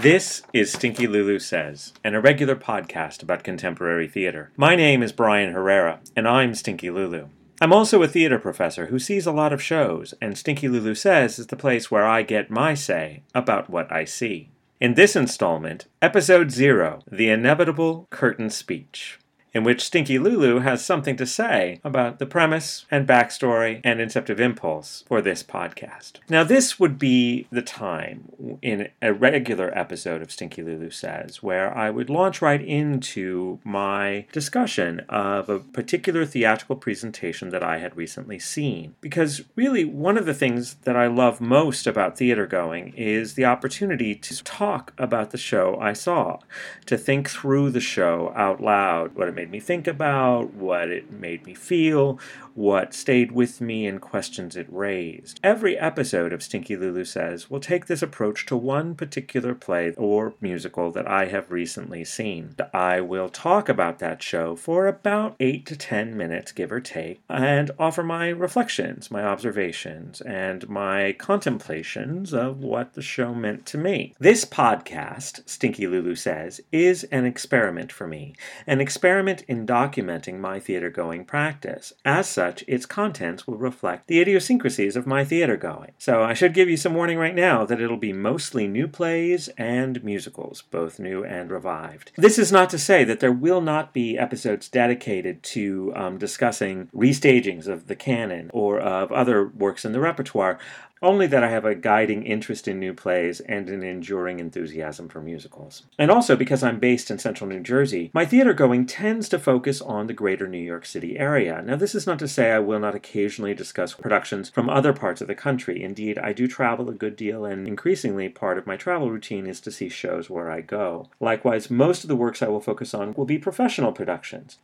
This is Stinky Lulu Says, an irregular podcast about contemporary theater. My name is Brian Herrera, and I'm Stinky Lulu. I'm also a theater professor who sees a lot of shows, and Stinky Lulu Says is the place where I get my say about what I see. In this installment, Episode Zero The Inevitable Curtain Speech in which Stinky Lulu has something to say about the premise and backstory and inceptive impulse for this podcast. Now, this would be the time in a regular episode of Stinky Lulu Says where I would launch right into my discussion of a particular theatrical presentation that I had recently seen. Because really, one of the things that I love most about theater going is the opportunity to talk about the show I saw, to think through the show out loud, what it made me think about, what it made me feel, what stayed with me, and questions it raised. Every episode of Stinky Lulu Says will take this approach to one particular play or musical that I have recently seen. I will talk about that show for about 8 to 10 minutes, give or take, and offer my reflections, my observations, and my contemplations of what the show meant to me. This podcast, Stinky Lulu Says, is an experiment for me, an experiment in documenting my theater going practice. As such, its contents will reflect the idiosyncrasies of my theater going. So I should give you some warning right now that it'll be mostly new plays and musicals, both new and revived. This is not to say that there will not be episodes dedicated to um, discussing restagings of the canon or of other works in the repertoire only that I have a guiding interest in new plays and an enduring enthusiasm for musicals. And also because I'm based in central New Jersey, my theater going tends to focus on the greater New York City area. Now, this is not to say I will not occasionally discuss productions from other parts of the country. Indeed, I do travel a good deal, and increasingly part of my travel routine is to see shows where I go. Likewise, most of the works I will focus on will be professional productions.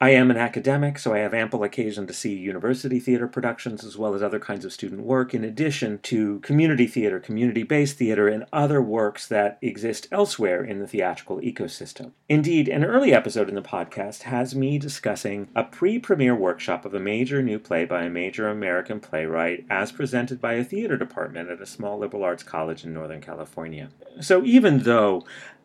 I am an academic, so I have ample occasion to see university theater productions as well as other kinds of student work, in addition to community theater, community based theater, and other works that exist elsewhere in the theatrical ecosystem. Indeed, an early episode in the podcast has me discussing a pre premiere workshop of a major new play by a major American playwright as presented by a theater department at a small liberal arts college in Northern California. So even though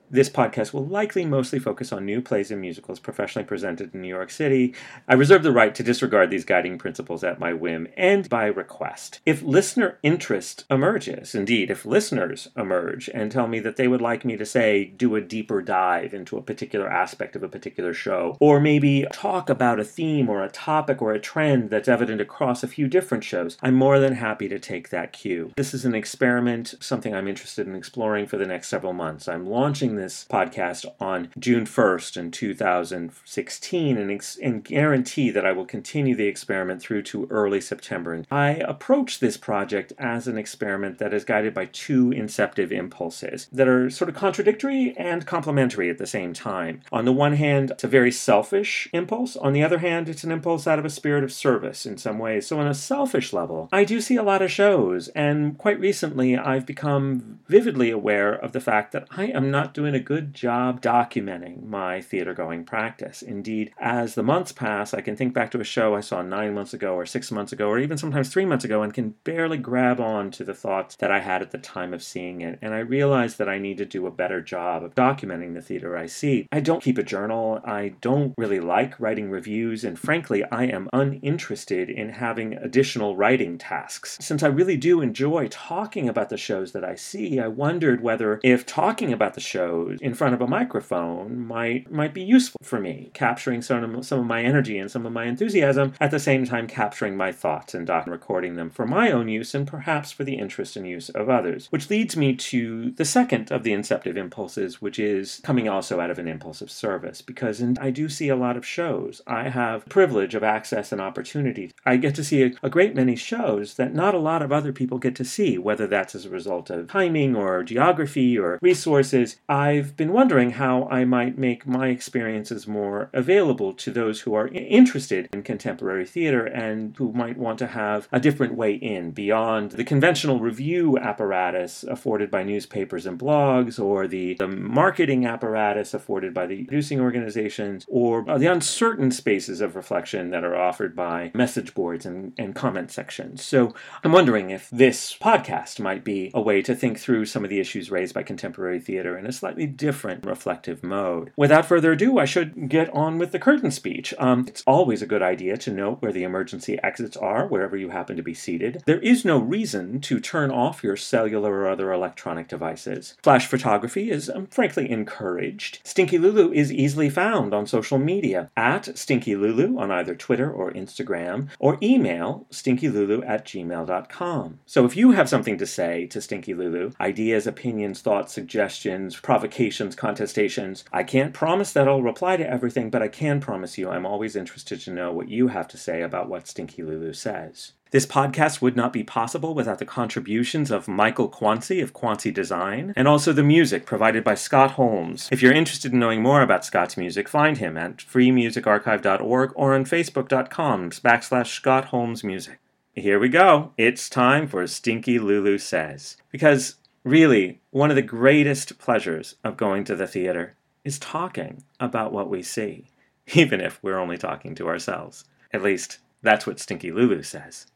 this podcast will likely mostly focus on new plays and musicals professionally presented in New York City. I reserve the right to disregard these guiding principles at my whim and by request. If listener interest emerges, indeed, if listeners emerge and tell me that they would like me to say, do a deeper dive into a particular aspect of a particular show, or maybe talk about a theme or a topic or a trend that's evident across a few different shows, I'm more than happy to take that cue. This is an experiment, something I'm interested in exploring for the next several months. I'm launching this podcast on June 1st in 2016 and, ex- and guarantee that I will continue the experiment through to early September. I approach this project as an experiment that is guided by two inceptive impulses that are sort of contradictory and complementary at the same time. On the one hand, it's a very selfish impulse. On the other hand, it's an impulse out of a spirit of service in some ways. So, on a selfish level, I do see a lot of shows, and quite recently, I've become vividly aware of the fact that I am not doing doing a good job documenting my theater going practice. Indeed, as the months pass, I can think back to a show I saw nine months ago, or six months ago, or even sometimes three months ago, and can barely grab on to the thoughts that I had at the time of seeing it. And I realize that I need to do a better job of documenting the theater I see. I don't keep a journal, I don't really like writing reviews, and frankly, I am uninterested in having additional writing tasks. Since I really do enjoy talking about the shows that I see, I wondered whether if talking about the in front of a microphone might might be useful for me, capturing some of, some of my energy and some of my enthusiasm, at the same time capturing my thoughts and recording them for my own use and perhaps for the interest and use of others. Which leads me to the second of the inceptive impulses, which is coming also out of an impulse of service, because in, I do see a lot of shows. I have privilege of access and opportunity. I get to see a, a great many shows that not a lot of other people get to see, whether that's as a result of timing or geography or resources. I've been wondering how I might make my experiences more available to those who are interested in contemporary theater and who might want to have a different way in beyond the conventional review apparatus afforded by newspapers and blogs or the, the marketing apparatus afforded by the producing organizations or the uncertain spaces of reflection that are offered by message boards and, and comment sections. So I'm wondering if this podcast might be a way to think through some of the issues raised by contemporary theater in a slightly different reflective mode. Without further ado, I should get on with the curtain speech. Um, it's always a good idea to note where the emergency exits are wherever you happen to be seated. There is no reason to turn off your cellular or other electronic devices. Flash photography is um, frankly encouraged. Stinky Lulu is easily found on social media at Stinky Lulu on either Twitter or Instagram, or email stinkylulu at gmail.com. So if you have something to say to Stinky Lulu, ideas, opinions, thoughts, suggestions, provocations, contestations, I can't promise that I'll reply to everything, but I can promise you I'm always interested to know what you have to say about what Stinky Lulu says. This podcast would not be possible without the contributions of Michael Quancy of Quancy Design, and also the music provided by Scott Holmes. If you're interested in knowing more about Scott's music, find him at freemusicarchive.org or on facebook.com backslash Scott Holmes Music. Here we go. It's time for Stinky Lulu Says. Because really, one of the greatest pleasures of going to the theater is talking about what we see, even if we're only talking to ourselves. At least, that's what Stinky Lulu says.